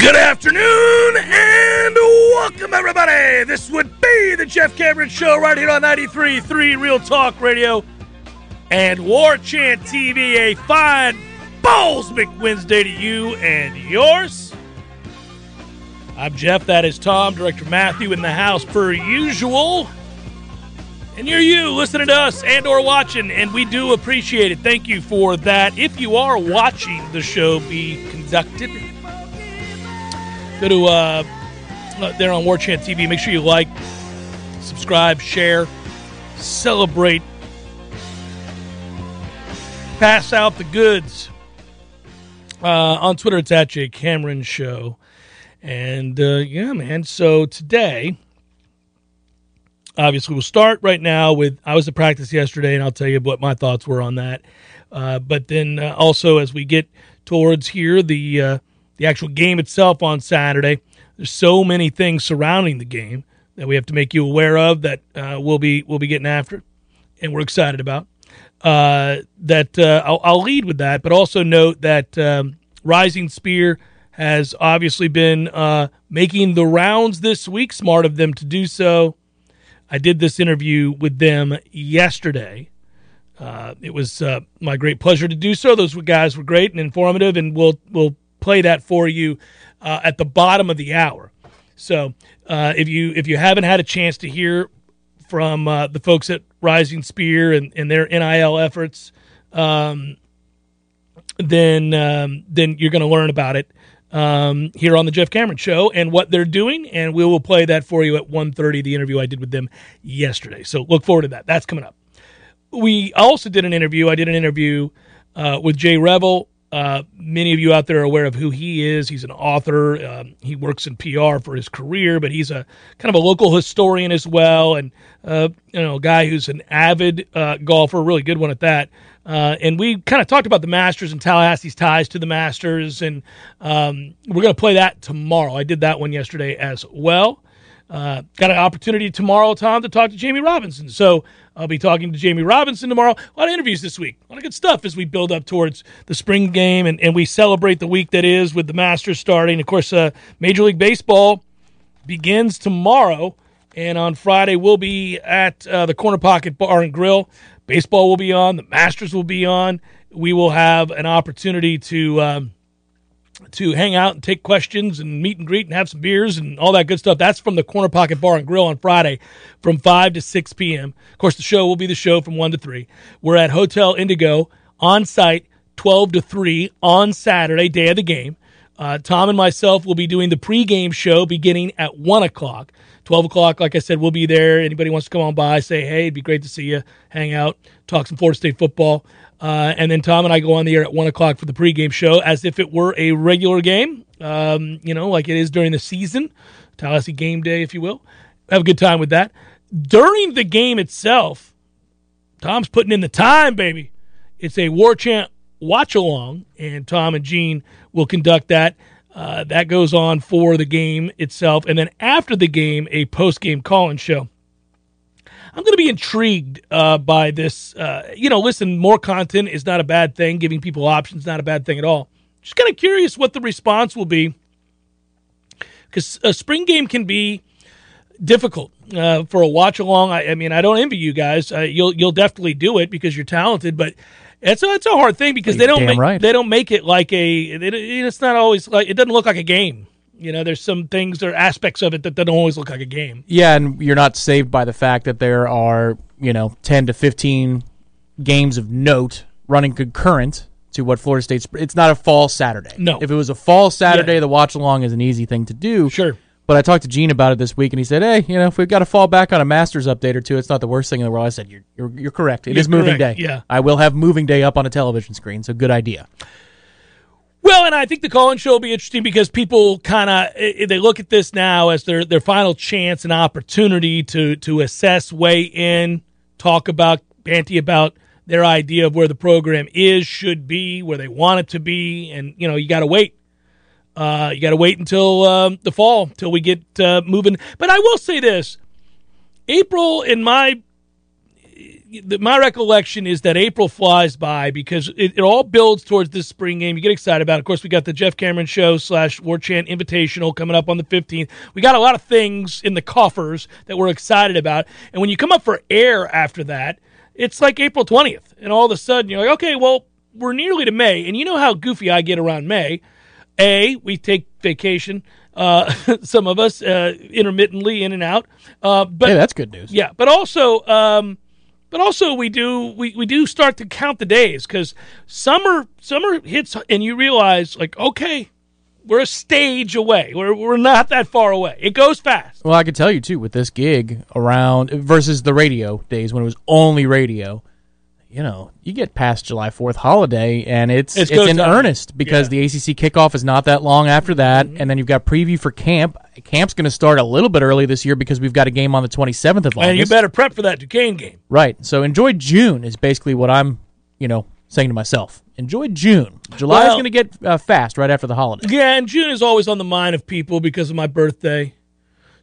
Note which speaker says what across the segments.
Speaker 1: Good afternoon and welcome, everybody. This would be the Jeff Cameron Show right here on 93.3 Real Talk Radio and War Chant TV. A fine Ballsmick Wednesday to you and yours. I'm Jeff. That is Tom. Director Matthew in the house per usual. And you're you listening to us and or watching, and we do appreciate it. Thank you for that. If you are watching the show be conducted, go to uh, uh, there on War Chant TV. Make sure you like, subscribe, share, celebrate, pass out the goods. Uh, on Twitter, it's at Jay Cameron Show. And uh, yeah, man. So today, obviously, we'll start right now with I was at practice yesterday, and I'll tell you what my thoughts were on that. Uh, but then uh, also as we get towards here, the uh, the actual game itself on Saturday, there's so many things surrounding the game that we have to make you aware of that uh, we'll be we'll be getting after, and we're excited about. Uh, that uh, I'll, I'll, lead with that, but also note that um, Rising Spear has obviously been uh, making the rounds this week. Smart of them to do so. I did this interview with them yesterday. Uh, it was uh, my great pleasure to do so. Those guys were great and informative, and we'll we'll play that for you uh, at the bottom of the hour. So uh, if you if you haven't had a chance to hear from uh, the folks at Rising Spear and, and their NIL efforts, um, then um, then you're going to learn about it um, here on the Jeff Cameron Show and what they're doing, and we will play that for you at 1.30, the interview I did with them yesterday. So look forward to that. That's coming up. We also did an interview. I did an interview uh, with Jay Revell. Uh, many of you out there are aware of who he is. He's an author. Um, he works in PR for his career, but he's a kind of a local historian as well, and uh, you know, a guy who's an avid uh, golfer, really good one at that. Uh, and we kind of talked about the Masters and Tallahassee's ties to the Masters, and um, we're going to play that tomorrow. I did that one yesterday as well. Uh, got an opportunity tomorrow, Tom, to talk to Jamie Robinson. So I'll be talking to Jamie Robinson tomorrow. A lot of interviews this week. A lot of good stuff as we build up towards the spring game and, and we celebrate the week that is with the Masters starting. Of course, uh, Major League Baseball begins tomorrow. And on Friday, we'll be at uh, the Corner Pocket Bar and Grill baseball will be on, the Masters will be on. We will have an opportunity to um, to hang out and take questions and meet and greet and have some beers and all that good stuff. That's from the Corner Pocket Bar and Grill on Friday from 5 to 6 p.m. Of course, the show will be the show from 1 to 3. We're at Hotel Indigo on site 12 to 3 on Saturday, day of the game. Uh, Tom and myself will be doing the pregame show beginning at 1 o'clock. 12 o'clock, like I said, we'll be there. Anybody wants to come on by, say, hey, it'd be great to see you, hang out, talk some Florida State football. Uh, and then Tom and I go on the air at 1 o'clock for the pregame show as if it were a regular game, um, you know, like it is during the season, Tallahassee game day, if you will. Have a good time with that. During the game itself, Tom's putting in the time, baby. It's a War Chant watch along, and Tom and Gene will conduct that. Uh, that goes on for the game itself. And then after the game, a post game call in show. I'm going to be intrigued uh, by this. Uh, you know, listen, more content is not a bad thing. Giving people options not a bad thing at all. Just kind of curious what the response will be because a spring game can be difficult uh, for a watch along. I, I, mean, I don't envy you guys. Uh, you'll you'll definitely do it because you're talented, but it's a, it's a hard thing because they don't make,
Speaker 2: right.
Speaker 1: they don't make it like a it, it's not always like it doesn't look like a game. You know, there's some things there are aspects of it that don't always look like a game.
Speaker 2: Yeah, and you're not saved by the fact that there are you know 10 to 15 games of note running concurrent to what Florida State's. It's not a fall Saturday.
Speaker 1: No,
Speaker 2: if it was a fall Saturday,
Speaker 1: Yeah.
Speaker 2: the watch along is an easy thing to do.
Speaker 1: Sure.
Speaker 2: But I talked to Gene about it this week, and he said, "Hey, you know, if we've got to fall back on a Masters update or two, it's not the worst thing in the world." I said, "You're you're, you're correct. It
Speaker 1: You're
Speaker 2: is moving
Speaker 1: correct,
Speaker 2: day.
Speaker 1: yeah.
Speaker 2: I will have moving day up on a television screen. So good idea.
Speaker 1: Well, and I think the call-in show will be interesting because people kind of they look at this now as their their final chance and opportunity to to assess, weigh in, talk about, banty about their idea of where the program is, should be, where they want it to be, and you know you got to wait. Uh, you got to wait until um, the fall till we get uh, moving. But I will say this: April, in my my recollection is that April flies by because it, it all builds towards this spring game. You get excited about. It. Of course, we got the Jeff Cameron Show slash War Chant Invitational coming up on the 15th. We got a lot of things in the coffers that we're excited about. And when you come up for air after that, it's like April 20th, and all of a sudden you're like, okay, well, we're nearly to May, and you know how goofy I get around May. A, we take vacation. Uh, some of us uh, intermittently in and out. Uh, but
Speaker 2: hey, that's good news.
Speaker 1: Yeah, but also, um, but also we do we, we do start to count the days because summer summer hits and you realize like okay, we're a stage away. We're we're not that far away. It goes fast.
Speaker 2: Well, I can tell you too with this gig around versus the radio days when it was only radio you know, you get past July Fourth holiday, and it's it's, it's in time. earnest because yeah. the ACC kickoff is not that long after that, mm-hmm. and then you've got preview for camp. Camp's going to start a little bit early this year because we've got a game on the twenty seventh of August.
Speaker 1: And you better prep for that Duquesne game,
Speaker 2: right? So enjoy June is basically what I'm, you know, saying to myself. Enjoy June. July well, is going to get uh, fast right after the holiday.
Speaker 1: Yeah, and June is always on the mind of people because of my birthday.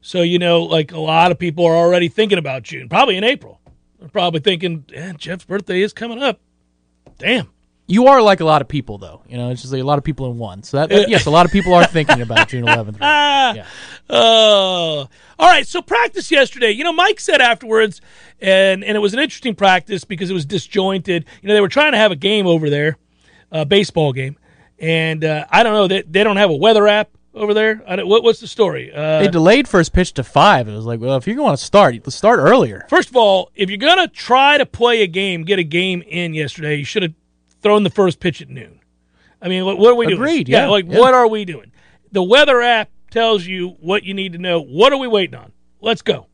Speaker 1: So you know, like a lot of people are already thinking about June, probably in April. They're probably thinking, yeah, Jeff's birthday is coming up. Damn.
Speaker 2: You are like a lot of people, though. You know, it's just like a lot of people in one. So that, that yes, a lot of people are thinking about June 11th. Right?
Speaker 1: Yeah. Uh, all right. So practice yesterday. You know, Mike said afterwards, and and it was an interesting practice because it was disjointed. You know, they were trying to have a game over there, a baseball game, and uh, I don't know. They they don't have a weather app over there? What, what's the story?
Speaker 2: Uh, they delayed first pitch to five. It was like, well, if you're going to start, let's start earlier.
Speaker 1: First of all, if you're going to try to play a game, get a game in yesterday, you should have thrown the first pitch at noon. I mean, what, what are we doing?
Speaker 2: Agreed. Yeah.
Speaker 1: yeah like,
Speaker 2: yeah.
Speaker 1: what are we doing? The weather app tells you what you need to know. What are we waiting on? Let's go.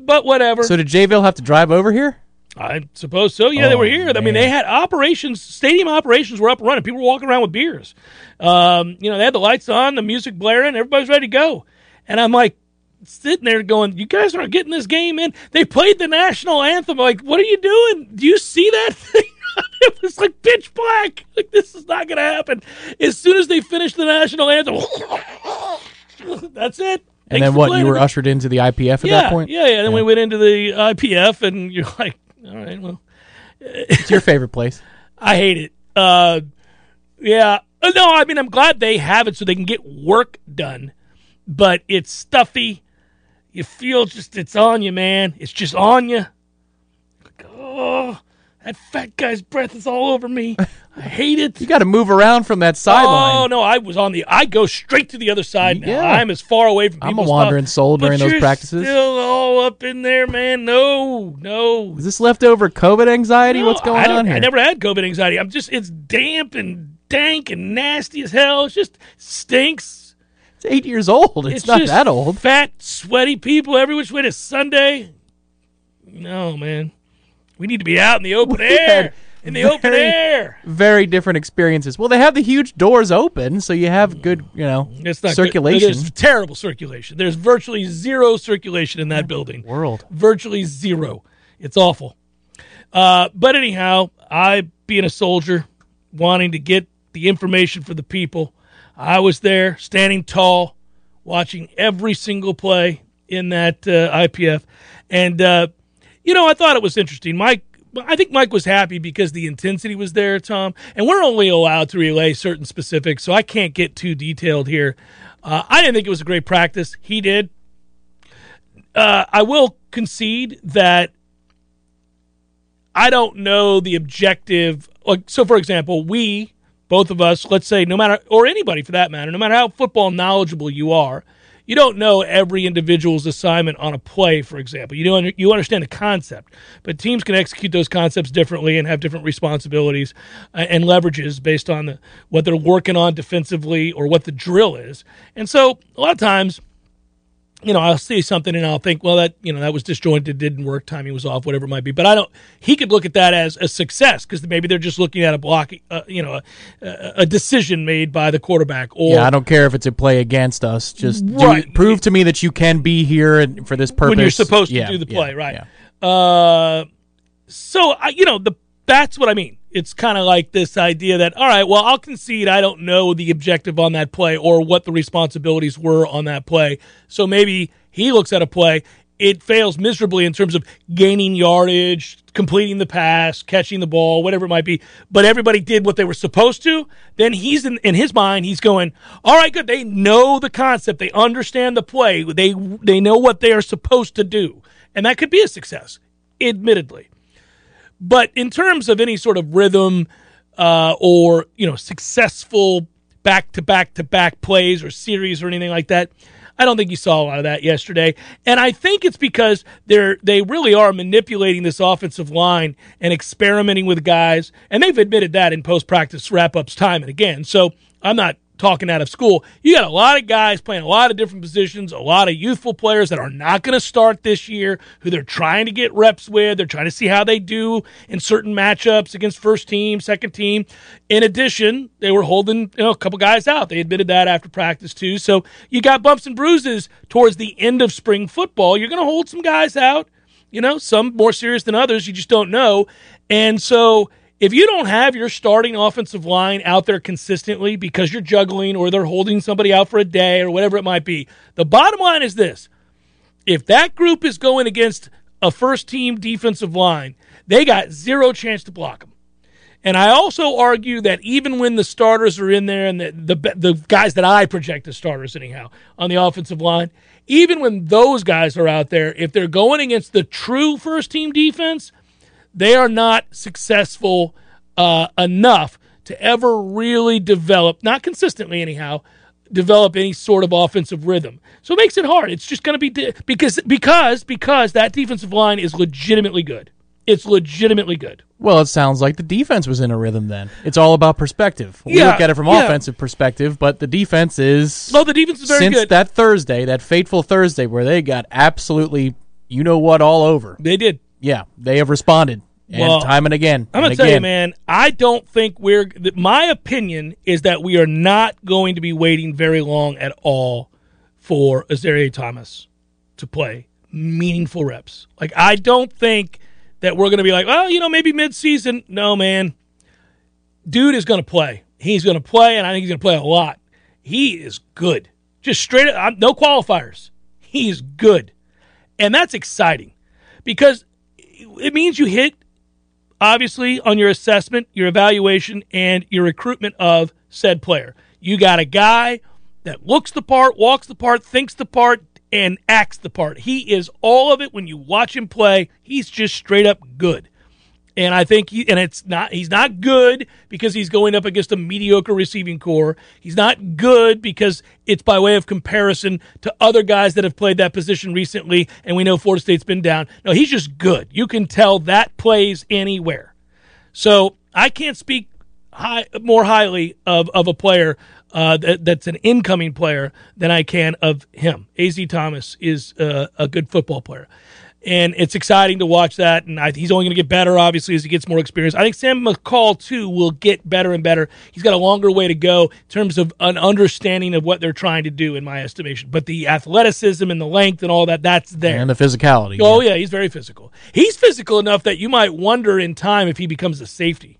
Speaker 1: But whatever.
Speaker 2: So did Jayville have to drive over here?
Speaker 1: I suppose so. Yeah, oh, they were oh, here. Man. I mean, they had operations, stadium operations were up and running. People were walking around with beers. Um, you know, they had the lights on, the music blaring, everybody's ready to go. And I'm like, sitting there going, "You guys aren't getting this game in." They played the national anthem. I'm like, what are you doing? Do you see that thing? it was like pitch black. Like this is not going to happen. As soon as they finished the national anthem, that's it.
Speaker 2: And Thanks then what? You were ushered into the IPF at
Speaker 1: yeah,
Speaker 2: that point.
Speaker 1: Yeah, yeah. And Then yeah. we went into the IPF, and you're like, all right, well,
Speaker 2: it's your favorite place.
Speaker 1: I hate it. Uh, yeah. Uh, no, I mean, I'm glad they have it so they can get work done, but it's stuffy. You feel just it's on you, man. It's just on you. Oh, that fat guy's breath is all over me. I hate it.
Speaker 2: You got to move around from that sideline.
Speaker 1: Oh no, I was on the. I go straight to the other side now. Yeah. I'm as far away from. I'm
Speaker 2: a wandering
Speaker 1: stuff,
Speaker 2: soul during those practices.
Speaker 1: Still all up in there, man. No, no.
Speaker 2: Is this leftover COVID anxiety? No, What's going on here? I
Speaker 1: never had COVID anxiety. I'm just. It's damp and dank and nasty as hell. It just stinks.
Speaker 2: It's eight years old. It's, it's not that old.
Speaker 1: Fat, sweaty people every which way to Sunday. No, man. We need to be out in the open air. In the very, open air.
Speaker 2: Very different experiences. Well, they have the huge doors open, so you have good, you know, it's not circulation. Good.
Speaker 1: There's terrible circulation. There's virtually zero circulation in that building.
Speaker 2: World.
Speaker 1: Virtually zero. It's awful. Uh, but anyhow, I, being a soldier, wanting to get the information for the people, I was there, standing tall, watching every single play in that uh, IPF, and uh, you know, I thought it was interesting. Mike, I think Mike was happy because the intensity was there, Tom. And we're only allowed to relay certain specifics, so I can't get too detailed here. Uh, I didn't think it was a great practice. He did. Uh, I will concede that I don't know the objective. Like, so, for example, we, both of us, let's say, no matter, or anybody for that matter, no matter how football knowledgeable you are, you don't know every individual's assignment on a play, for example. You don't you understand the concept, but teams can execute those concepts differently and have different responsibilities uh, and leverages based on the, what they're working on defensively or what the drill is. And so a lot of times you know, I'll see something and I'll think, well, that you know that was disjointed, didn't work, timing was off, whatever it might be. But I don't. He could look at that as a success because maybe they're just looking at a block, uh, you know, a, a, decision made by the quarterback. Or
Speaker 2: yeah, I don't care if it's a play against us. Just right. do, prove to me that you can be here and for this purpose
Speaker 1: when you're supposed to yeah, do the play, yeah, right? Yeah. Uh, so I, you know, the that's what I mean it's kind of like this idea that all right well i'll concede i don't know the objective on that play or what the responsibilities were on that play so maybe he looks at a play it fails miserably in terms of gaining yardage, completing the pass, catching the ball, whatever it might be. But everybody did what they were supposed to. Then he's in, in his mind, he's going, all right, good. They know the concept. They understand the play. They, they know what they are supposed to do. And that could be a success, admittedly. But in terms of any sort of rhythm uh, or, you know, successful back to back to back plays or series or anything like that, I don't think you saw a lot of that yesterday. And I think it's because they're they really are manipulating this offensive line and experimenting with guys. And they've admitted that in post practice wrap ups time and again. So I'm not talking out of school. You got a lot of guys playing a lot of different positions, a lot of youthful players that are not going to start this year, who they're trying to get reps with. They're trying to see how they do in certain matchups against first team, second team. In addition, they were holding you know, a couple guys out. They admitted that after practice too. So you got bumps and bruises towards the end of spring football. You're going to hold some guys out. You know, some more serious than others. You just don't know. And so if you don't have your starting offensive line out there consistently because you're juggling or they're holding somebody out for a day or whatever it might be, the bottom line is this. If that group is going against a first team defensive line, they got zero chance to block them. And I also argue that even when the starters are in there and the, the, the guys that I project as starters, anyhow, on the offensive line, even when those guys are out there, if they're going against the true first team defense, they are not successful uh, enough to ever really develop, not consistently anyhow, develop any sort of offensive rhythm. So it makes it hard. It's just going to be di- because because because that defensive line is legitimately good. It's legitimately good.
Speaker 2: Well, it sounds like the defense was in a rhythm then. It's all about perspective. We yeah, look at it from yeah. offensive perspective, but the defense is
Speaker 1: Well, the defense is very
Speaker 2: since
Speaker 1: good.
Speaker 2: that Thursday, that fateful Thursday where they got absolutely you know what all over.
Speaker 1: They did.
Speaker 2: Yeah, they have responded. And well, time and again.
Speaker 1: I'm
Speaker 2: going
Speaker 1: to tell you, man, I don't think we're. My opinion is that we are not going to be waiting very long at all for Azareye'h Thomas to play meaningful reps. Like, I don't think that we're going to be like, well, you know, maybe midseason. No, man. Dude is going to play. He's going to play, and I think he's going to play a lot. He is good. Just straight up, no qualifiers. He's good. And that's exciting because it means you hit obviously on your assessment, your evaluation, and your recruitment of said player. You got a guy that looks the part, walks the part, thinks the part, and acts the part. He is all of it when you watch him play. He's just straight up good. And I think he, and it's not he's not good because he's going up against a mediocre receiving corps. He's not good because it's by way of comparison to other guys that have played that position recently and we know Florida State's been down. No, he's just good. You can tell that plays anywhere. So, I can't speak high, more highly of, of a player uh, that, that's an incoming player than I can of him. Az Thomas is uh, a good football player and it's exciting to watch that. And I, he's only going to get better, obviously, as he gets more experience. I think Sam McCall too will get better and better. He's got a longer way to go in terms of an understanding of what they're trying to do, in my estimation. But the athleticism and the length and all that—that's there,
Speaker 2: and the physicality.
Speaker 1: Oh yeah. yeah, he's very physical. He's physical enough that you might wonder in time if he becomes a safety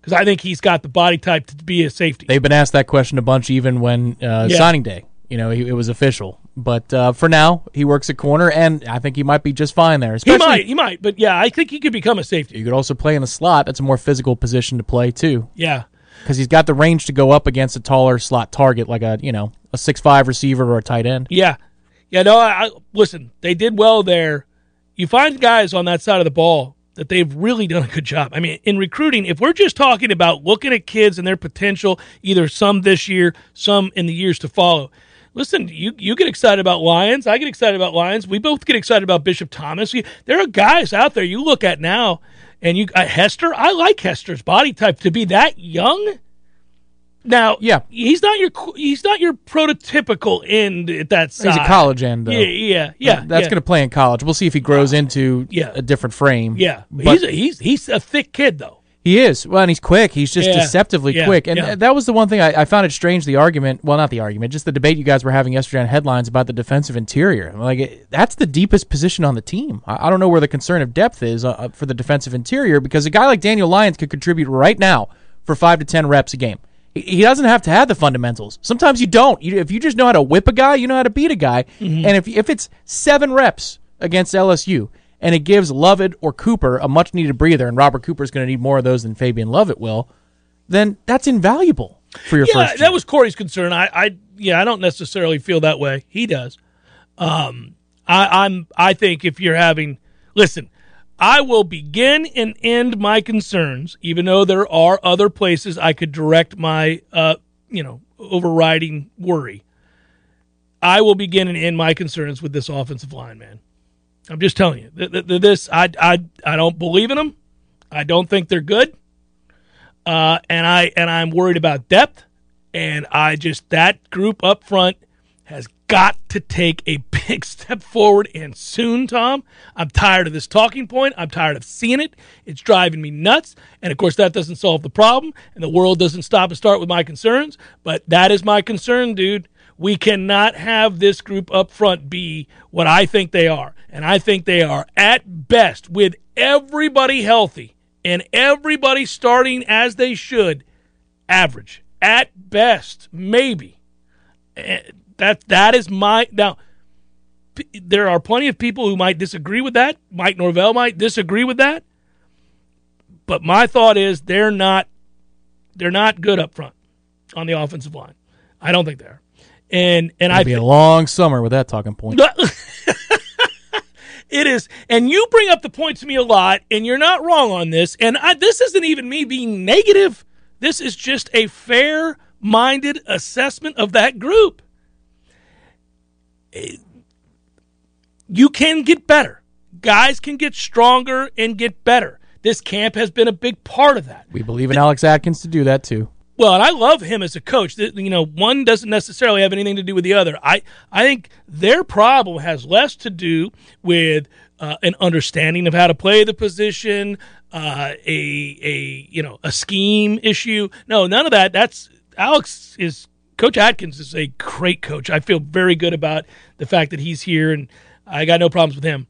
Speaker 1: because I think he's got the body type to be a safety.
Speaker 2: They've been asked that question a bunch, even when uh, yeah. signing day. You know, he, it was official. But uh, for now, he works at corner, and I think he might be just fine there.
Speaker 1: He might, he might. But yeah, I think he could become a safety.
Speaker 2: You could also play in the slot. That's a more physical position to play too.
Speaker 1: Yeah,
Speaker 2: because he's got the range to go up against a taller slot target, like a you know a six five receiver or a tight end.
Speaker 1: Yeah, yeah. No, I, I, listen. They did well there. You find guys on that side of the ball that they've really done a good job. I mean, in recruiting, if we're just talking about looking at kids and their potential, either some this year, some in the years to follow listen, you you get excited about Lyons. I get excited about Lyons. We both get excited about Bishop Thomas. there are guys out there you look at now, and you uh, Hester. I like Hester's body type to be that young. Now,
Speaker 2: yeah,
Speaker 1: he's not your he's not your prototypical end at that size.
Speaker 2: He's a college end, though.
Speaker 1: Yeah, yeah, yeah.
Speaker 2: Uh, that's
Speaker 1: yeah.
Speaker 2: going to play in college. We'll see if he grows uh, into yeah. a different frame.
Speaker 1: Yeah, but he's a, he's he's a thick kid though.
Speaker 2: He is. Well, and he's quick. He's just yeah. deceptively yeah. quick. And yeah. that was the one thing I, I, found it strange the argument, well, not the argument, just the debate you guys were having yesterday on headlines about the defensive interior. Like, it, that's the deepest position on the team. I, I, don't know where the concern of depth is uh, uh, for the defensive interior because a guy like Daniel Lyons could contribute right now for five to 10 reps a game. He, he doesn't have to have the fundamentals. Sometimes you don't. You, if you just know how to whip a guy, you know how to beat a guy. Mm-hmm. And if, if it's seven reps against LSU and it gives Lovett or Cooper a much needed breather, and Robert Cooper is going to need more of those than Fabian Lovett will, then that's invaluable for your
Speaker 1: yeah,
Speaker 2: first.
Speaker 1: that was Corey's concern. I, I, yeah, I don't necessarily feel that way. He does. Um, I, I'm. I think if you're having, listen, I will begin and end my concerns, even though there are other places I could direct my, uh, you know, overriding worry. I will begin and end my concerns with this offensive line, man. I'm just telling you. This I I I don't believe in them. I don't think they're good. Uh, and I and I'm worried about depth. And I just that group up front has got to take a big step forward and soon, Tom. I'm tired of this talking point. I'm tired of seeing it. It's driving me nuts. And of course, that doesn't solve the problem. And the world doesn't stop and start with my concerns. But that is my concern, dude. We cannot have this group up front be what I think they are. And I think they are at best, with everybody healthy and everybody starting as they should, average. At best, maybe. Eh, that that is my now. There are plenty of people who might disagree with that. Mike Norvell might disagree with that. But my thought is they're not they're not good up front on the offensive line. I don't think they are. And and
Speaker 2: I be a long summer with that talking point.
Speaker 1: it is, and you bring up the point to me a lot, and you're not wrong on this. And I, this isn't even me being negative. This is just a fair-minded assessment of that group. Eh, you can get better. Guys can get stronger and get better. This camp has been a big part of that.
Speaker 2: We believe in Alex Atkins to do that too.
Speaker 1: Well, and I love him as a coach. You know, one doesn't necessarily have anything to do with the other. I I think their problem has less to do with uh, an understanding of how to play the position, uh, a a you know a scheme issue. No, none of that. That's Alex is Coach Atkins is a great coach. I feel very good about the fact that he's here, and I got no problems with him.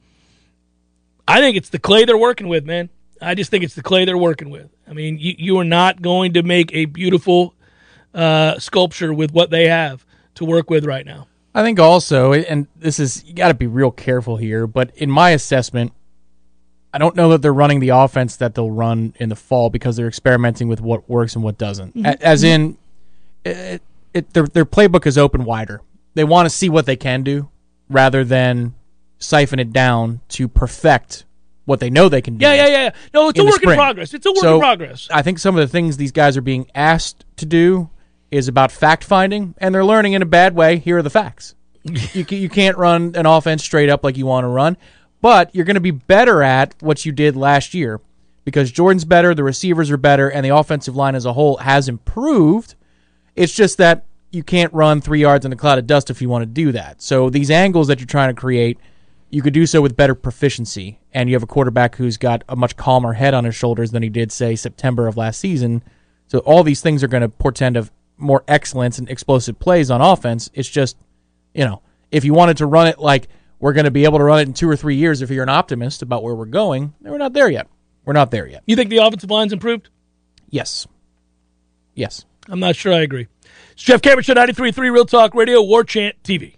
Speaker 1: I think it's the clay they're working with, man. I just think it's the clay they're working with. I mean, you, you are not going to make a beautiful uh, sculpture with what they have to work with right now.
Speaker 2: I think also, and this is, you got to be real careful here, but in my assessment, I don't know that they're running the offense that they'll run in the fall because they're experimenting with what works and what doesn't. Mm-hmm. As in, it, it, their, their playbook is open wider. They want to see what they can do rather than siphon it down to perfect what they know they can do.
Speaker 1: Yeah, yeah, yeah. No, it's a work in progress. It's a work
Speaker 2: so
Speaker 1: in progress.
Speaker 2: I think some of the things these guys are being asked to do is about fact finding, and they're learning in a bad way. Here are the facts. you you can't run an offense straight up like you want to run, but you're going to be better at what you did last year because Jordan's better, the receivers are better, and the offensive line as a whole has improved. It's just that you can't run three yards in a cloud of dust if you want to do that. So these angles that you're trying to create you could do so with better proficiency, and you have a quarterback who's got a much calmer head on his shoulders than he did, say, September of last season. So all these things are going to portend of more excellence and explosive plays on offense. It's just, you know, if you wanted to run it like we're going to be able to run it in two or three years, if you're an optimist about where we're going, we're not there yet. We're not there yet.
Speaker 1: You think the offensive line's improved?
Speaker 2: Yes. Yes.
Speaker 1: I'm not sure I agree. It's Jeff Cameron Show, 93.3 Real Talk Radio, War Chant TV.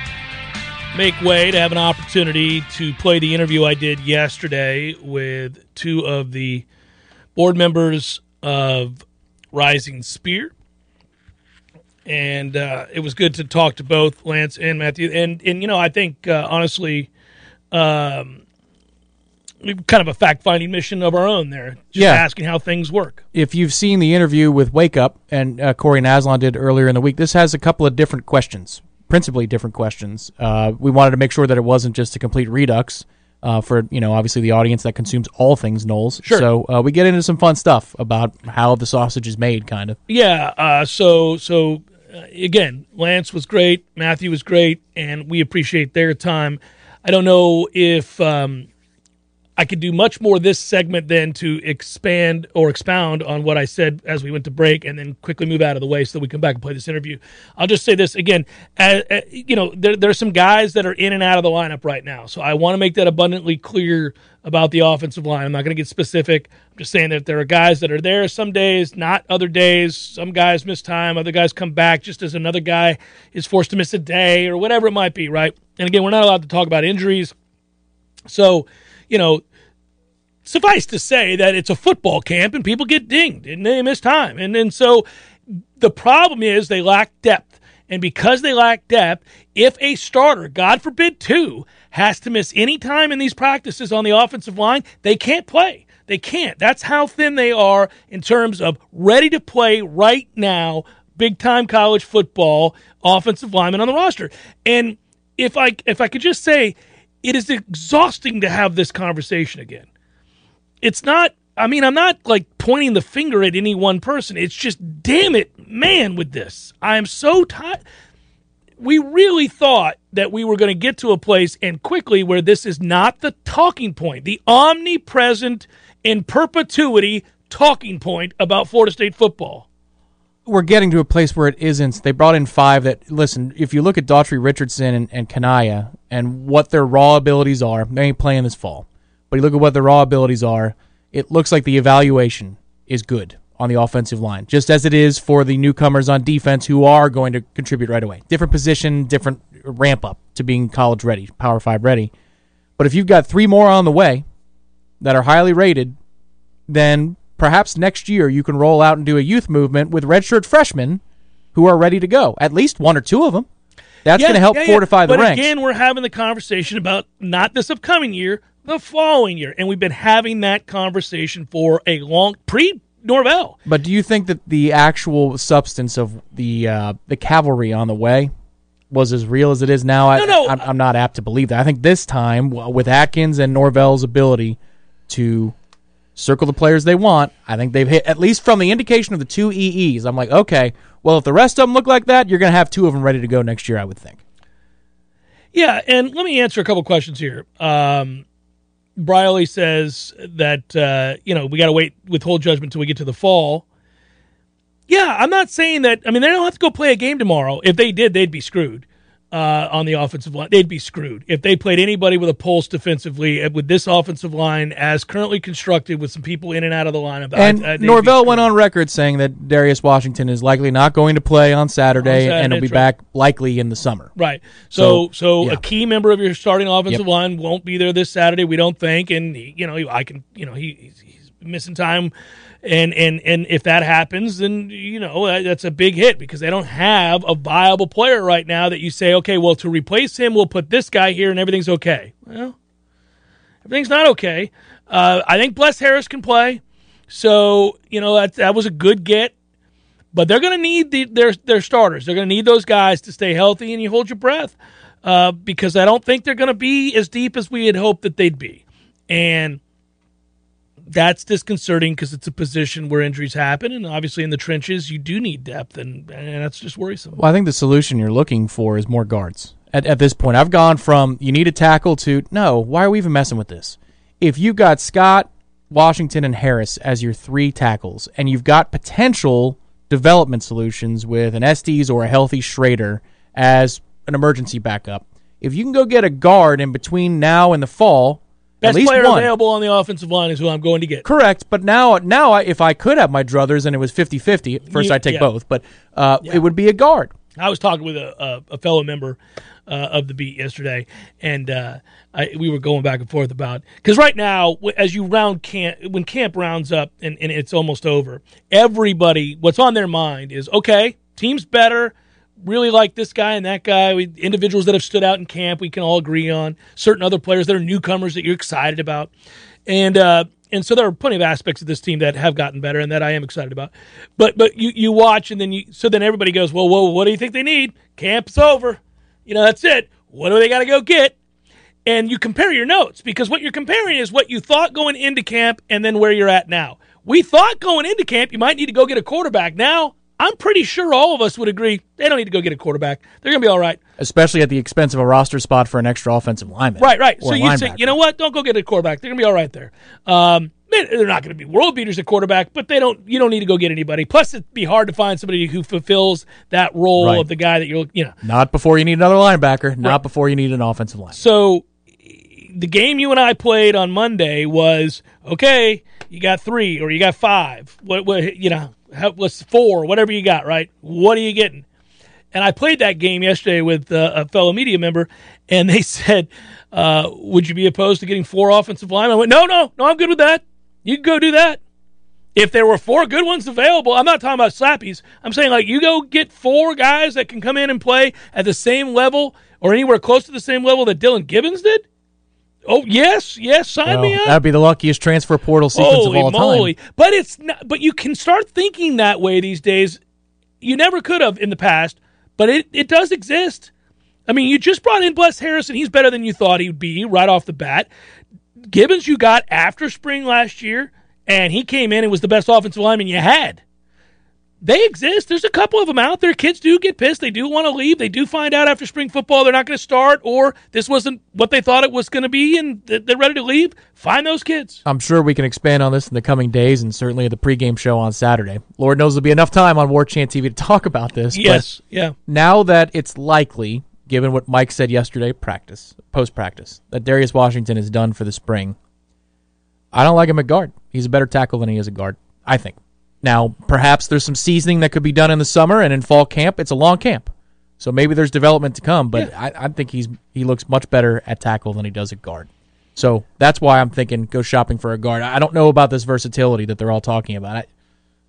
Speaker 1: make way to have an opportunity to play the interview I did yesterday with two of the board members of Rising Spear. And uh, it was good to talk to both Lance and Matthew. And, and you know, I think, uh, honestly, um, kind of a fact finding mission of our own there. Just yeah. asking how things work.
Speaker 2: If you've seen the interview with Wake Up and uh, Corey Naslon did earlier in the week, this has a couple of different questions, principally different questions. Uh, we wanted to make sure that it wasn't just a complete redux. Uh, for you know, obviously the audience that consumes all things Noles.
Speaker 1: Sure.
Speaker 2: So uh, we get into some fun stuff about how the sausage is made, kind of.
Speaker 1: Yeah. Uh, so so uh, again, Lance was great, Matthew was great, and we appreciate their time. I don't know if um, I could do much more this segment than to expand or expound on what I said as we went to break and then quickly move out of the way so that we come back and play this interview. I'll just say this again. Uh, uh, you know, there, there are some guys that are in and out of the lineup right now. So I want to make that abundantly clear about the offensive line. I'm not going to get specific. I'm just saying that there are guys that are there some days, not other days. Some guys miss time, other guys come back just as another guy is forced to miss a day or whatever it might be, right? And again, we're not allowed to talk about injuries. So, you know, suffice to say that it's a football camp and people get dinged and they miss time. And and so the problem is they lack depth. And because they lack depth, if a starter, God forbid two, has to miss any time in these practices on the offensive line, they can't play. They can't. That's how thin they are in terms of ready to play right now, big time college football offensive lineman on the roster. And if I if I could just say it is exhausting to have this conversation again it's not I mean, I'm not like pointing the finger at any one person. It's just, damn it, man, with this. I am so tired. We really thought that we were going to get to a place and quickly where this is not the talking point, the omnipresent in perpetuity talking point about Florida State football.
Speaker 2: We're getting to a place where it isn't. They brought in five that, listen, if you look at Daughtry Richardson and, and Kanaya and what their raw abilities are, they ain't playing this fall. But you look at what the raw abilities are, it looks like the evaluation is good on the offensive line, just as it is for the newcomers on defense who are going to contribute right away. Different position, different ramp up to being college ready, Power 5 ready. But if you've got three more on the way that are highly rated, then perhaps next year you can roll out and do a youth movement with redshirt freshmen who are ready to go. At least one or two of them. That's yeah, going to help yeah, fortify yeah. the
Speaker 1: but
Speaker 2: ranks.
Speaker 1: But again, we're having the conversation about not this upcoming year, the following year. And we've been having that conversation for a long pre Norvell.
Speaker 2: But do you think that the actual substance of the uh, the cavalry on the way was as real as it is now?
Speaker 1: No, no.
Speaker 2: I, am not apt to believe that. I think this time, with Atkins and Norvell's ability to circle the players they want, I think they've hit, at least from the indication of the two EEs, I'm like, okay, well, if the rest of them look like that, you're going to have two of them ready to go next year, I would think.
Speaker 1: Yeah, and let me answer a couple questions here. Um, Briley says that uh, you know we got to wait withhold judgment until we get to the fall. Yeah, I'm not saying that. I mean, they don't have to go play a game tomorrow. If they did, they'd be screwed uh, on the offensive line. They'd be screwed if they played anybody with a pulse defensively uh, with this offensive line as currently constructed with some people in and out of the lineup.
Speaker 2: And I, I, Norvell went on record saying that Darius Washington is likely not going to play on Saturday, on Saturday and he'll be back likely in the summer.
Speaker 1: Right. So, so, so yeah. a key member of your starting offensive yep. line won't be there this Saturday. We don't think, and you know, I can, you know, he, he's missing time and and and if that happens, then you know that's a big hit because they don't have a viable player right now that you say, okay, well to replace him, we'll put this guy here and everything's okay. Well, everything's not okay. Uh, I think Bless Harris can play, so you know that that was a good get. But they're going to need the, their their starters. They're going to need those guys to stay healthy, and you hold your breath uh, because I don't think they're going to be as deep as we had hoped that they'd be. And that's disconcerting because it's a position where injuries happen, and obviously in the trenches you do need depth, and, and that's just worrisome.
Speaker 2: Well, I think the solution you're looking for is more guards. At, at this point, I've gone from you need a tackle to no. Why are we even messing with this? If you've got Scott, Washington, and Harris as your three tackles, and you've got potential development solutions with an Estes or a healthy Shrader as an emergency backup, if you can go get a guard in between now and the fall
Speaker 1: Best
Speaker 2: player
Speaker 1: one. available on the offensive line is who I'm going to get.
Speaker 2: Correct, but now, now I, if I could have my druthers and it was 50-50, first you, I'd take yeah. both, but uh, yeah. it would be a guard.
Speaker 1: I was talking with a, a, a fellow member uh, of the beat yesterday, and uh, I, we were going back and forth about because right now, as you round camp, when camp rounds up and, and it's almost over, everybody, what's on their mind is okay, team's better really like this guy and that guy. We, individuals that have stood out in camp, we can all agree on. Certain other players that are newcomers that you're excited about, and uh, and so there are plenty of aspects of this team that have gotten better and that I am excited about. But but you you watch and then you so then everybody goes, well, whoa, what do you think they need? Camp's over. You know, that's it. What do they got to go get? And you compare your notes because what you're comparing is what you thought going into camp and then where you're at now. We thought going into camp you might need to go get a quarterback. Now I'm pretty sure all of us would agree they don't need to go get a quarterback. They're going to be all right.
Speaker 2: Especially at the expense of a roster spot for an extra offensive lineman.
Speaker 1: Right, right. So you say, you know what? Don't go get a quarterback. They're going to be all right there. Um, they're not going to be world beaters at quarterback, but they don't. You don't need to go get anybody. Plus, it'd be hard to find somebody who fulfills that role right. of the guy that you're. You know,
Speaker 2: not before you need another linebacker. Not right. before you need an offensive line.
Speaker 1: So, the game you and I played on Monday was okay. You got three or you got five. What? what you know? What's four, whatever you got, right? What are you getting? And I played that game yesterday with uh, a fellow media member, and they said, uh, "Would you be opposed to getting four offensive linemen?" I went, "No, no, no. I'm good with that. You can go do that. If there were four good ones available, I'm not talking about slappies. I'm saying like you go get four guys that can come in and play at the same level or anywhere close to the same level that Dillan Gibbons did. Oh yes, yes, sign well, me up.
Speaker 2: That'd be the luckiest transfer portal sequence
Speaker 1: Holy
Speaker 2: of all
Speaker 1: moly. time. But it's not, but you can start thinking that way these days. You never could have in the past, but it, it does exist. I mean, you just brought in Bless Harrison. He's better than you thought he'd be right off the bat. Gibbons, you got after spring last year, and he came in and was the best offensive lineman you had they exist. There's a couple of them out there. Kids do get pissed. They do want to leave. They do find out after spring football they're not going to start, or this wasn't what they thought it was going to be, and they're ready to leave. Find those kids.
Speaker 2: I'm sure we can expand on this in the coming days, and certainly the pregame show on Saturday. Lord knows there'll be enough time on War Chant TV to talk about this.
Speaker 1: Yes, yeah.
Speaker 2: Now that it's likely, given what Mike said yesterday, practice post practice, that Darius Washington is done for the spring. I don't like him at guard. He's a better tackle than he is at guard. I think. Now, perhaps there's some seasoning that could be done in the summer and in fall camp. It's a long camp, so maybe there's development to come. But yeah. I, I, think he's he looks much better at tackle than he does at guard. So that's why I'm thinking go shopping for a guard. I don't know about this versatility that they're all talking about. I,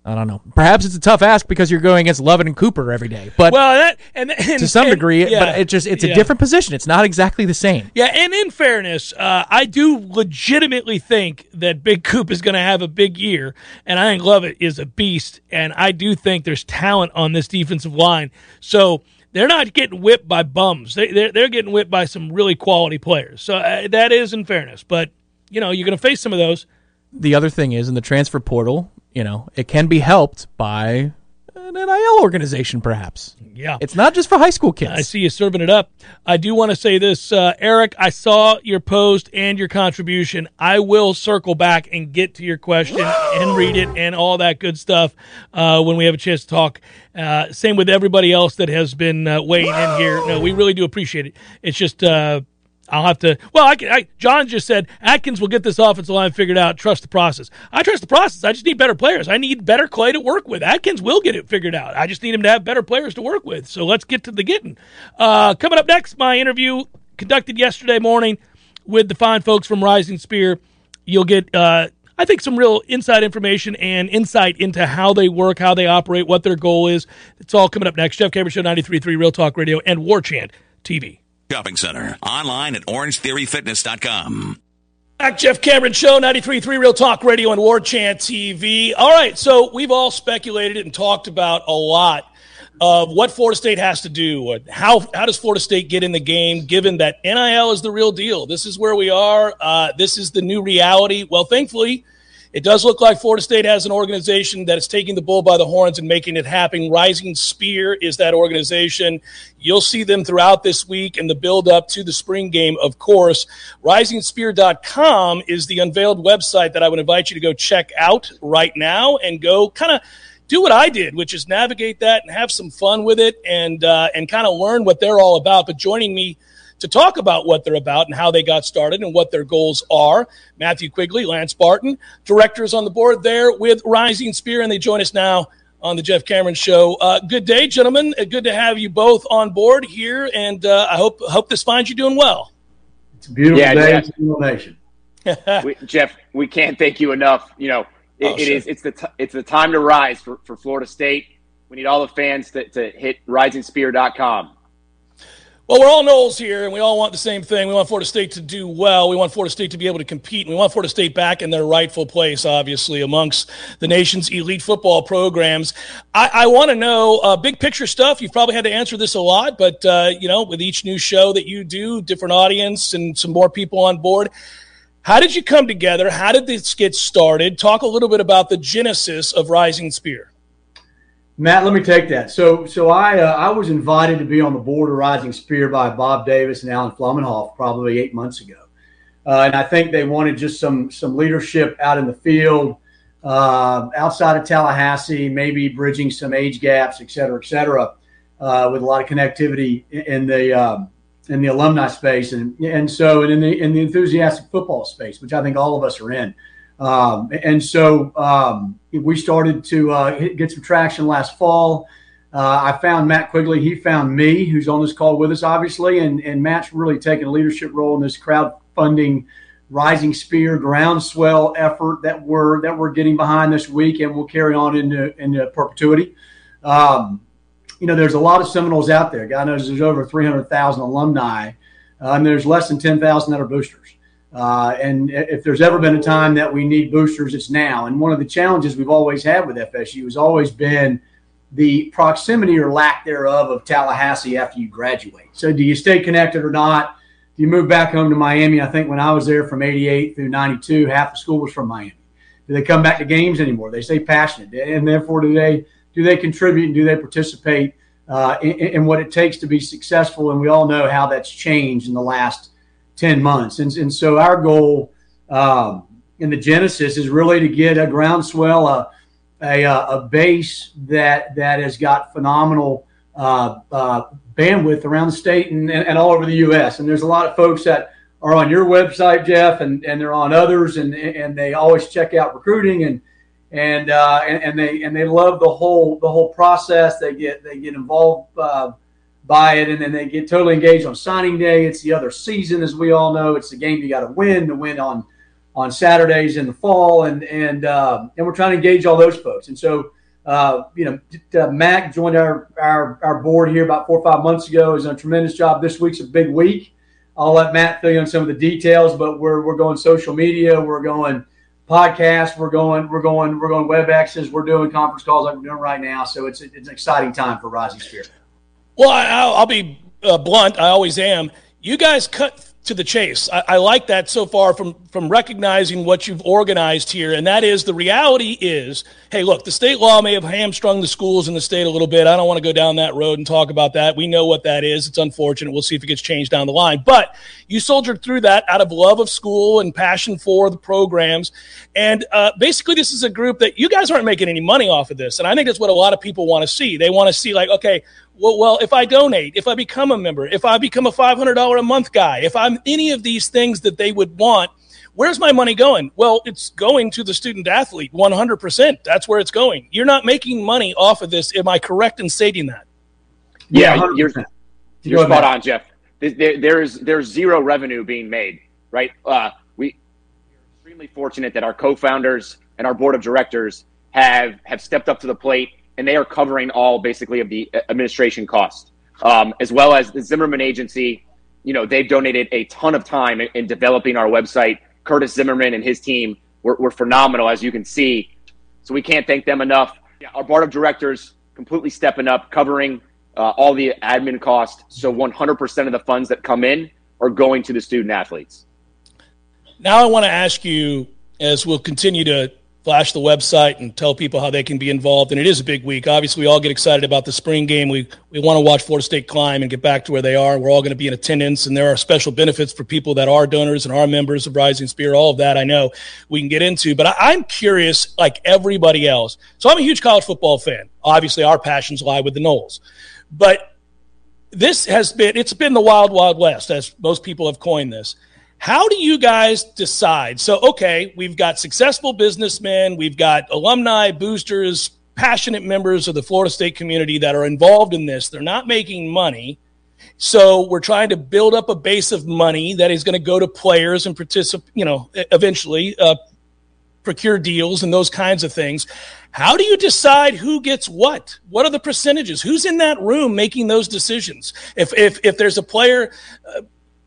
Speaker 2: I don't know. Perhaps it's a tough ask because you're going against Lovett and Cooper every day. But
Speaker 1: well, that, and, and
Speaker 2: to some
Speaker 1: and,
Speaker 2: degree, yeah, but it just it's yeah. a different position. It's not exactly the same.
Speaker 1: Yeah, and in fairness, uh, I do legitimately think that Big Coop is going to have a big year, and I think Lovett is a beast, and I do think there's talent on this defensive line. So they're not getting whipped by bums. They, they're, they're getting whipped by some really quality players. So uh, that is in fairness, but you know you're going to face some of those.
Speaker 2: The other thing is in the transfer portal, you know, it can be helped by an NIL organization, perhaps.
Speaker 1: Yeah.
Speaker 2: It's not just for high school kids.
Speaker 1: I see you serving it up. I do want to say this, uh, Eric. I saw your post and your contribution. I will circle back and get to your question and read it and all that good stuff uh, when we have a chance to talk. Uh, same with everybody else that has been uh, weighing in here. No, we really do appreciate it. It's just uh, I'll have to. Well, I can. I, John just said Atkins will get this offensive line figured out. Trust the process. I trust the process. I just need better players. I need better clay to work with. Atkins will get it figured out. I just need him to have better players to work with. So let's get to the getting. Uh, coming up next, my interview conducted yesterday morning with the fine folks from Rising Spear. You'll get. Uh, I think some real inside information and insight into how they work, how they operate, what their goal is. It's all coming up next. Jeff Cameron Show, 93.3 Real Talk Radio, and War Chant TV.
Speaker 3: Shopping Center. Online at OrangeTheoryFitness.com.
Speaker 1: Back Jeff Cameron Show, 93.3 Real Talk Radio and War Chant TV. All right, so we've all speculated and talked about a lot of what Florida State has to do. How, how does Florida State get in the game, given that NIL is the real deal? This is where we are. Uh, this is the new reality. Well, thankfully, it does look like Florida State has an organization that is taking the bull by the horns and making it happen. Rising Spear is that organization. You'll see them throughout this week and the build up to the spring game, of course. RisingSpear.com is the unveiled website that I would invite you to go check out right now and go kind of do what I did, which is navigate that and have some fun with it and uh, and kind of learn what they're all about. But joining me to talk about what they're about and how they got started and what their goals are. Matthew Quigley, Lance Barton, directors on the board there with Rising Spear, and they join us now on the Jeff Cameron Show. Uh, good day, gentlemen. Uh, good to have you both on board here, and uh, I hope hope this finds you doing well.
Speaker 4: It's a beautiful yeah, day. Jeff, nation.
Speaker 5: we, Jeff, we can't thank you enough. You know, it, oh, it is, it's the t- it's the time to rise for, for Florida State We need all the fans to, to hit risingspear.com.
Speaker 1: Well, we're all Noles here, and we all want the same thing. We want Florida State to do well. We want Florida State to be able to compete. And we want Florida State back in their rightful place, obviously, amongst the nation's elite football programs. I, I want to know uh, big picture stuff. You've probably had to answer this a lot, but uh, you know, with each new show that you do, different audience and some more people on board. How did you come together? How did this get started? Talk a little bit about the genesis of Rising Spear.
Speaker 4: Matt, let me take that. So, so I uh, I was invited to be on the board of Rising Spear by Bob Davis and Alan Flummenhoff probably eight months ago, uh, and I think they wanted just some some leadership out in the field, uh, outside of Tallahassee, maybe bridging some age gaps, et cetera, et cetera, uh, with a lot of connectivity in the um, in the alumni space, and and so and in the in the enthusiastic football space, which I think all of us are in. Um, and so um, we started to uh, get some traction last fall. Uh, I found Matt Quigley. He found me, who's on this call with us, obviously. And, and Matt's really taken a leadership role in this crowdfunding Rising Spear groundswell effort that we're that we're getting behind this week, and we'll carry on into into perpetuity. Um, you know, there's a lot of Seminoles out there. God knows there's over 300,000 alumni, uh, and there's less than 10,000 that are boosters. Uh, and if there's ever been a time that we need boosters, it's now. And one of the challenges we've always had with FSU has always been the proximity or lack thereof of Tallahassee after you graduate. So, do you stay connected or not? Do you move back home to Miami? I think when I was there from 88 through 92, half the school was from Miami. Do they come back to games anymore? They stay passionate. And therefore, do they, do they contribute and do they participate uh, in, in what it takes to be successful? And we all know how that's changed in the last 10 months. And, and so our goal um, in the Genesis is really to get a groundswell, a, a, a base that, that has got phenomenal uh, uh, bandwidth around the state and, and, and, all over the U.S. And there's a lot of folks that are on your website, Jeff, and, and they're on others, and, and they always check out recruiting and and, uh, and, and they and they love the whole the whole process. They get they get involved uh, buy it, and then they get totally engaged on signing day. It's the other season, as we all know. It's the game you got to win to win on on Saturdays in the fall, and and uh, and we're trying to engage all those folks. And so, uh, you know, uh, Mac joined our, our our board here about four or five months ago. Has done a tremendous job. This week's a big week. I'll let Matt fill you in on some of the details, but we're we're going social media, we're going podcast, we're going we're going we're going WebExes, we're doing conference calls like we're doing right now. So it's it's an exciting time for Rising Spear.
Speaker 1: Well, I, will be uh, blunt. I always am. You guys cut to the chase. I, I, like that so far from from recognizing what you've organized here, and that is the reality is, hey, look, the state law may have hamstrung the schools in the state a little bit. I don't want to go down that road and talk about that. We know what that is. It's unfortunate. We'll see if it gets changed down the line. But you soldiered through that out of love of school and passion for the programs, and uh, basically, this is a group that you guys aren't making any money off of this, and I think that's what a lot of people want to see. They want to see like, okay, well, well, if I donate, if I become a member, if I become a $500 a month guy, if I'm any of these things that they would want, where's my money going? Well, it's going to the student athlete 100%. That's where it's going. You're not making money off of this. Am I correct in stating that?
Speaker 5: Yeah, yeah you're, you're spot on, Jeff. There, there's, there's zero revenue being made, right? Uh, we, we're extremely fortunate that our co-founders and our board of directors have, have stepped up to the plate and they are covering all basically of the administration cost, um, as well as the Zimmerman Agency. You know, they've donated a ton of time in, in developing our website. Curtis Zimmerman and his team were, were, phenomenal, as you can see. So we can't thank them enough. Yeah, our board of directors completely stepping up, covering uh, all the admin costs. So 100% of the funds that come in are going to the student athletes.
Speaker 1: Now I want to ask you, as we'll continue to flash the website and tell people how they can be involved. And it is a big week. Obviously, we all get excited about the spring game. We we want to watch Florida State climb and get back to where they are. We're all going to be in attendance, and there are special benefits for people that are donors and are members of Rising Spear. All of that I know we can get into. But I, am curious, like everybody else. So I'm a huge college football fan. Obviously, our passions lie with the Noles, but this has been it's been the wild wild west as most people have coined this how do you guys decide? So, okay, we've got successful businessmen, we've got alumni, boosters, passionate members of the Florida State community that are involved in this. They're not making money. So we're trying to build up a base of money that is going to go to players and participate, you know, eventually uh, procure deals and those kinds of things. How do you decide who gets what? What are the percentages? Who's in that room making those decisions? If if if there's a player, uh,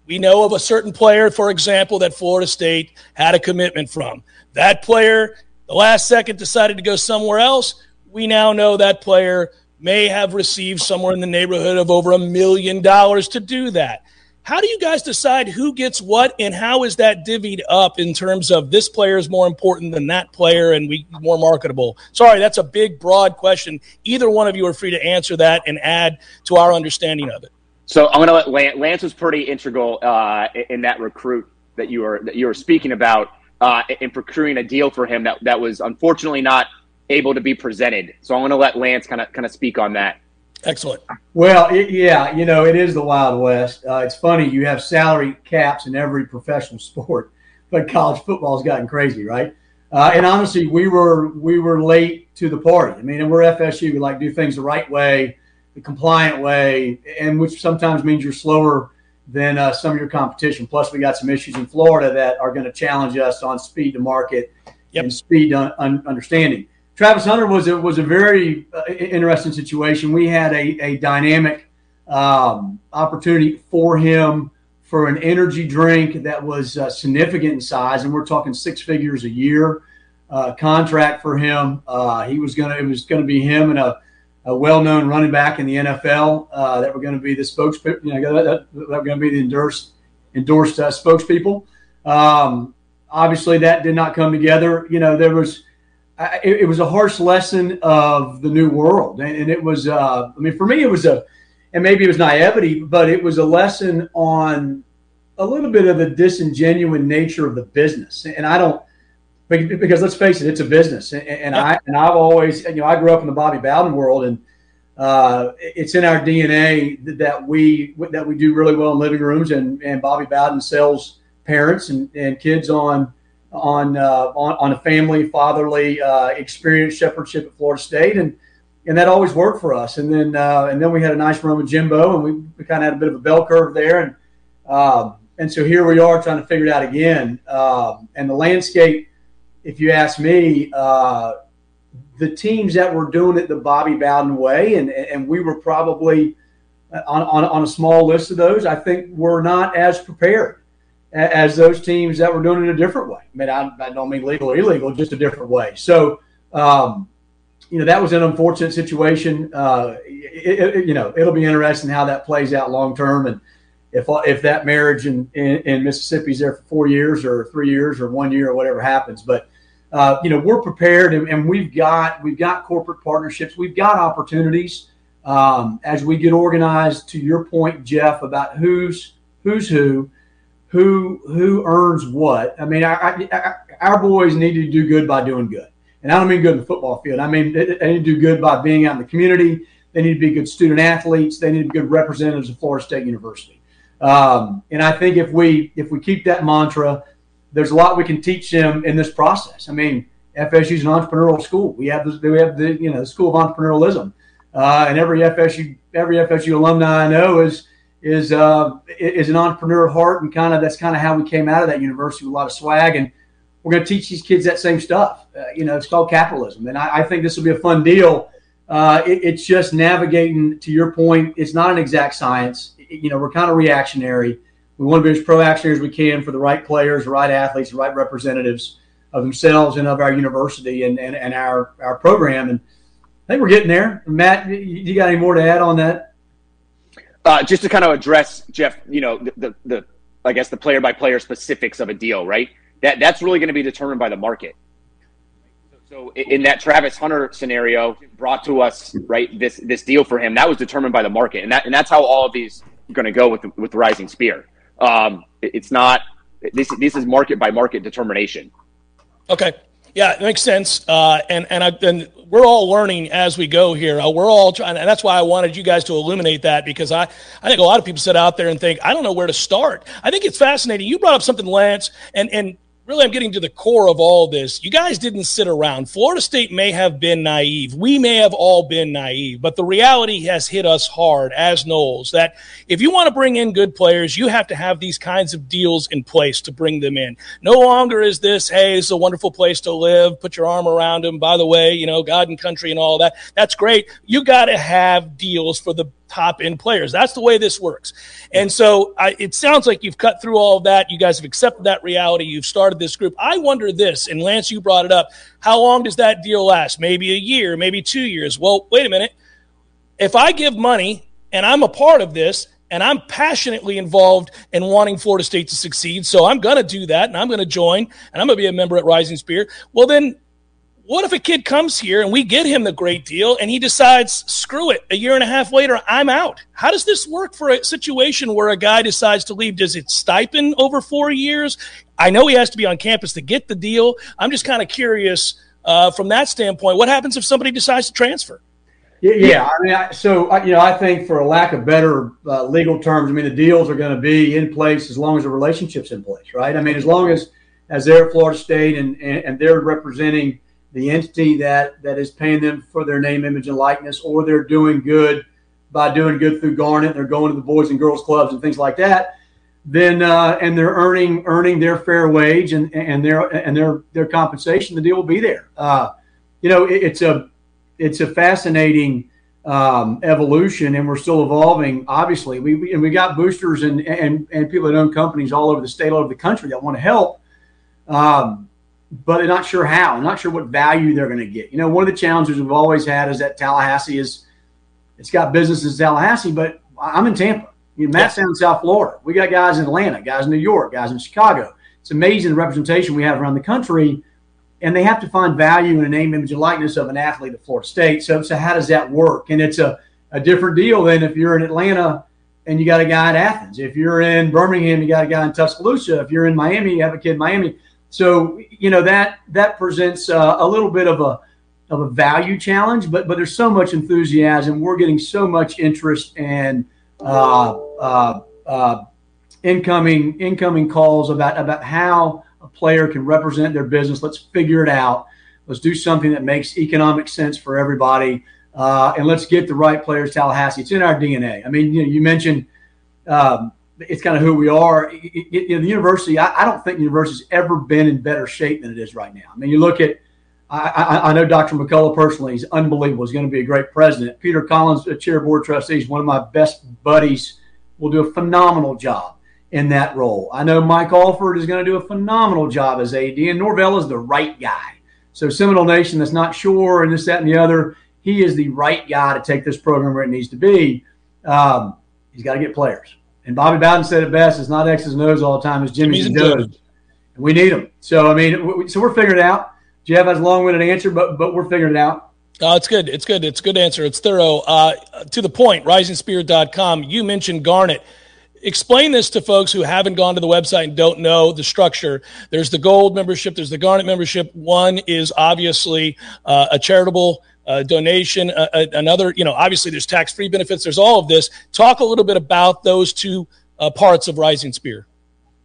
Speaker 1: we know of a certain player, for example, that Florida State had a commitment from. That player, the last second, decided to go somewhere else. We now know that player may have received somewhere in the neighborhood of over a million dollars to do that. How do you guys decide who gets what and how is that divvied up in terms of this player is more important than that player and we more marketable? Sorry, that's a big, broad question. Either one of you are free to answer that and add to our understanding of it.
Speaker 5: So I'm going to let Lance, Lance was pretty integral uh, in that recruit that you were that you were speaking about uh, in procuring a deal for him that that was unfortunately not able to be presented. So I'm going to let Lance kind of kind of speak on that.
Speaker 1: Excellent.
Speaker 4: Well, it, yeah, you know, it is the Wild West. Uh, it's funny, you have salary caps in every professional sport, but college football's gotten crazy, right? Uh, and honestly, we were we were late to the party. I mean, and we're FSU. We like do things the right way, the compliant way, and which sometimes means you're slower than uh, some of your competition. Plus, we got some issues in Florida that are going to challenge us on speed to market yep. and speed to un- understanding. Travis Hunter was a, was a very uh, interesting situation. We had a, a dynamic um, opportunity for him for an energy drink that was uh, significant in size, and we're talking six figures a year uh, contract for him. Uh, he was gonna it was gonna be him and a, a well known running back in the NFL uh, that were going to be the spokespeople. You know, that, that, that were going to be the endorsed endorsed uh, spokespeople. Um, obviously, that did not come together. You know, there was it, it, was a harsh lesson of the new world, and, and it was. Uh, I mean, for me, it was a, and maybe it was naivety, but it was a lesson on a little bit of the disingenuous nature of the business. And I don't, because let's face it, it's a business, and, and I and I've always, you know, I grew up in the Bobby Bowden world, and uh, it's in our DNA that we that we do really well in living rooms, and and Bobby Bowden sells parents and, and kids on on uh, on, on, a family fatherly uh, experience shepherdship at Florida State, and and that always worked for us. And then uh, and then we had a nice run with Jimbo, and we, we kind of had a bit of a bell curve there, and um, and so here we are trying to figure it out again. Um, and the landscape, if you ask me, uh, the teams that were doing it the Bobby Bowden way, and and we were probably uh, on, on, on a small list of those, I think we're not as prepared as those teams that were doing it a different way. I mean, I, I don't mean legal or illegal, just a different way. So, um, you know, that was an unfortunate situation. Uh, it, it, you know, it'll be interesting how that plays out long term, and if if that marriage in, in, in Mississippi is there for four years or three years or one year or whatever happens. But uh, you know, we're prepared, and, and, we've got we've got corporate partnerships, we've got opportunities um, as we get organized. To your point, Jeff, about who's who's who who who earns what. I mean, our boys need to do good by doing good, and I don't mean good in the football field. I mean they, need to do good by being out in the community. They need to be good student athletes. They need to be good representatives of Florida State University. Um, and I think if we if we keep that mantra, there's a lot we can teach them in this process. I mean, FSU is an entrepreneurial school. We have the, we have the you know the school of entrepreneurialism, uh, and every FSU every FSU alumni I know is is uh, is an entrepreneur heart, and kind of that's kind of how we came out of that university with a lot of swag. And we're going to teach these kids that same stuff. Uh, you know, it's called capitalism, and I, I think this will be a fun deal. Uh, it, it's just navigating. To your point, it's not an exact science. It, you know, we're kind of reactionary. We want to be as proactive as we can for the right players, the right athletes, the right representatives of themselves and of our university and, and, and our, our program. And I think we're getting there. Matt, you got any more to add on that?
Speaker 5: Uh, just to kind of address Jeff, you know, the, the, the I guess the player by player specifics of a deal, right? That that's really going to be determined by the market. So in that Travis Hunter scenario brought to us, right, this this deal for him, that was determined by the market, and that and that's how all of these are going to go with with the Rising Spear. Um, it's not this this is market by market determination.
Speaker 1: Okay, yeah, it makes sense. Uh, and and I, and we're all learning as we go here. Uh, we're all trying, and that's why I wanted you guys to illuminate that because I, I think a lot of people sit out there and think I don't know where to start. I think it's fascinating. You brought up something, Lance, and and really I'm getting to the core of all this. You guys didn't sit around. Florida State may have been naive. We may have all been naive, but the reality has hit us hard as Noles that if you want to bring in good players, you have to have these kinds of deals in place to bring them in. No longer is this, hey, it's a wonderful place to live. Put your arm around them. By the way, you know, God and country and all that. That's great. You got to have deals for the top end players. That's the way this works. And so I, it sounds like you've cut through all of that. You guys have accepted that reality. You've started this group. I wonder this, and Lance, you brought it up. How long does that deal last? Maybe a year, maybe two years. Well, wait a minute. If I give money and I'm a part of this, and I'm passionately involved in wanting Florida State to succeed. So I'm going to do that and I'm going to join and I'm going to be a member at Rising Spear. Well, then what if a kid comes here and we get him the great deal and he decides, screw it, a year and a half later, I'm out? How does this work for a situation where a guy decides to leave? Does it stipend over four years? I know he has to be on campus to get the deal. I'm just kind of curious uh, from that standpoint. What happens if somebody decides to transfer?
Speaker 4: Yeah. I mean, I, so you know, I think for a lack of better uh, legal terms, I mean, the deals are going to be in place as long as the relationship's in place, right? I mean, as long as as they're Florida State and, and, and they're representing the entity that that is paying them for their name, image, and likeness, or they're doing good by doing good through Garnet. They're going to the boys and girls clubs and things like that. Then uh, and they're earning earning their fair wage and and their and their their compensation. The deal will be there. Uh, you know, it, it's a it's a fascinating um, evolution, and we're still evolving. Obviously, we, we and we got boosters and and and people that own companies all over the state, all over the country that want to help. Um, but they're not sure how. I'm not sure what value they're going to get. You know, one of the challenges we've always had is that Tallahassee is it's got businesses in Tallahassee, but I'm in Tampa. You know, Matt's down in South Florida. We got guys in Atlanta, guys in New York, guys in Chicago. It's amazing the representation we have around the country, and they have to find value in a name, image, and likeness of an athlete at Florida State. So, so how does that work? And it's a, a different deal than if you're in Atlanta and you got a guy in Athens. If you're in Birmingham, you got a guy in Tuscaloosa. If you're in Miami, you have a kid in Miami. So you know that that presents uh, a little bit of a of a value challenge, but but there's so much enthusiasm. We're getting so much interest and uh, uh, uh, incoming incoming calls about about how a player can represent their business. Let's figure it out. Let's do something that makes economic sense for everybody, uh, and let's get the right players. Tallahassee, it's in our DNA. I mean, you, know, you mentioned um, it's kind of who we are. It, it, you know, the university, I, I, don't think the university's ever been in better shape than it is right now. I mean, you look at, I, I, I know Dr. McCullough personally. He's unbelievable. He's going to be a great president. Peter Collins, a chair of board trustees, one of my best buddies, will do a phenomenal job in that role. I know Mike Alford is going to do a phenomenal job as AD, and Norvell is the right guy. So Seminole Nation that's not sure and this, that, and the other, he is the right guy to take this program where it needs to be. Um, he's got to get players. And Bobby Bowden said it best: "It's not X's and O's all the time; it's Jimmy's, and Joe's." And we need them. So I mean, so we're figuring it out. Jeff has a long-winded answer, but but we're figuring it out.
Speaker 1: Uh, it's good. It's good. It's a good answer. It's thorough. Uh, to the point, risingspear.com. You mentioned Garnet. Explain this to folks who haven't gone to the website and don't know the structure. There's the gold membership, there's the Garnet membership. One is obviously uh, a charitable uh, donation, uh, uh, another, you know, obviously there's tax free benefits, there's all of this. Talk a little bit about those two uh, parts of Rising Spear.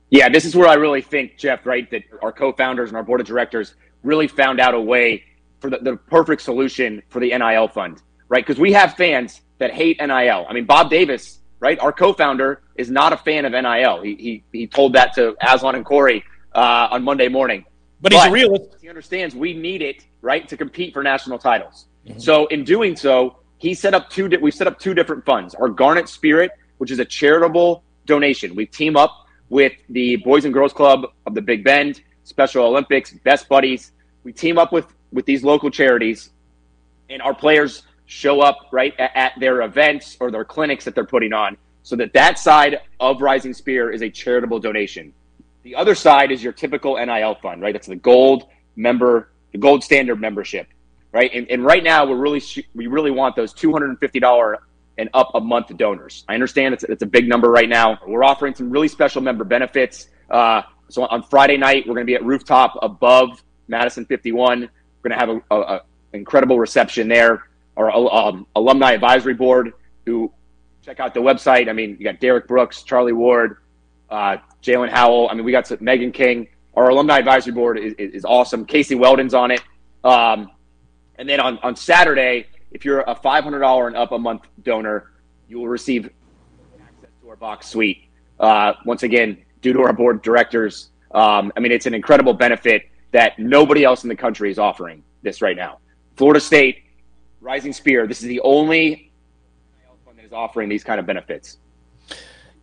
Speaker 5: Yeah, this is where I really think, Jeff, right, that our co founders and our board of directors really found out a way for the, the perfect solution for the NIL fund, right? Because we have fans that hate NIL. I mean, Bob Davis, right, our co founder, is not a fan of NIL. He, he, he told that to Aslan and Corey uh, on Monday morning.
Speaker 1: But, but he's a realist.
Speaker 5: He understands we need it, right, to compete for national titles. Mm-hmm. So in doing so, he set up two. We set up two different funds. Our Garnet Spirit, which is a charitable donation. We team up with the Boys and Girls Club of the Big Bend, Special Olympics, Best Buddies. We team up with with these local charities, and our players show up right at, at their events or their clinics that they're putting on, so that that side of Rising Spear is a charitable donation. The other side is your typical NIL fund, right? That's the gold member, the gold standard membership right? And, and right now, we're really we really want those two hundred and fifty dollar and up a month donors. I understand it's it's a big number right now. We're offering some really special member benefits. Uh, so on Friday night, we're going to be at rooftop above Madison 51. We're going to have a, a, a incredible reception there. Our um, alumni advisory board, who check out the website. I mean, you got Derrick Brooks, Charlie Ward, uh, Jalen Howell. I mean, we got some, Megan King. our alumni advisory board is, is awesome. Casey Weldon's on it. Um, and then on, on Saturday, if you're a $500 and up a month donor, you will receive access to our box suite. Uh, once again, due to our board of directors. Um, I mean, it's an incredible benefit that nobody else in the country is offering this right now. Florida State, Rising Spear, this is the only fund that is offering these kind of benefits.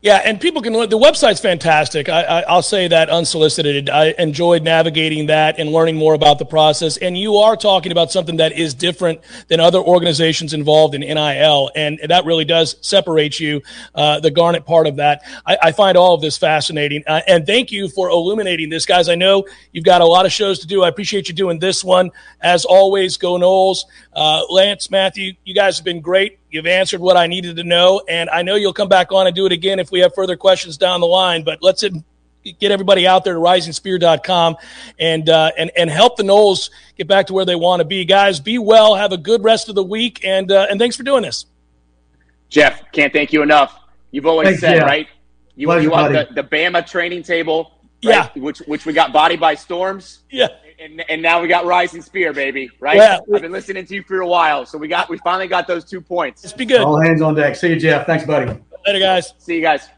Speaker 1: Yeah, and people can learn the website's fantastic. I, will say that unsolicited. I enjoyed navigating that and learning more about the process. And you are talking about something that is different than other organizations involved in NIL, and that really does separate you. Uh, the Garnet part of that, I, I, find all of this fascinating. Uh, and thank you for illuminating this, guys. I know you've got a lot of shows to do. I appreciate you doing this one. As always, go Noles. Uh, Lance, Matthew, you guys have been great. You've answered what I needed to know, and I know you'll come back on and do it again if we have further questions down the line. But let's get everybody out there to risingspear.com and uh, and and help the Noles get back to where they want to be. Guys, be well. Have a good rest of the week, and uh, and thanks for doing this.
Speaker 5: Jeff, can't thank you enough. You've always Thanks, said, yeah. right? You, Pleasure, you want the, the Bama training table, right? yeah, which which we got body by storms.
Speaker 1: Yeah
Speaker 5: and, and now we got Rising Spear, baby. Right? Yeah. I've been listening to you for a while, so we got we finally got those two points.
Speaker 1: Let's be good.
Speaker 4: All hands on deck. See you, Jeff. Thanks, buddy.
Speaker 1: Later, guys.
Speaker 5: See you guys.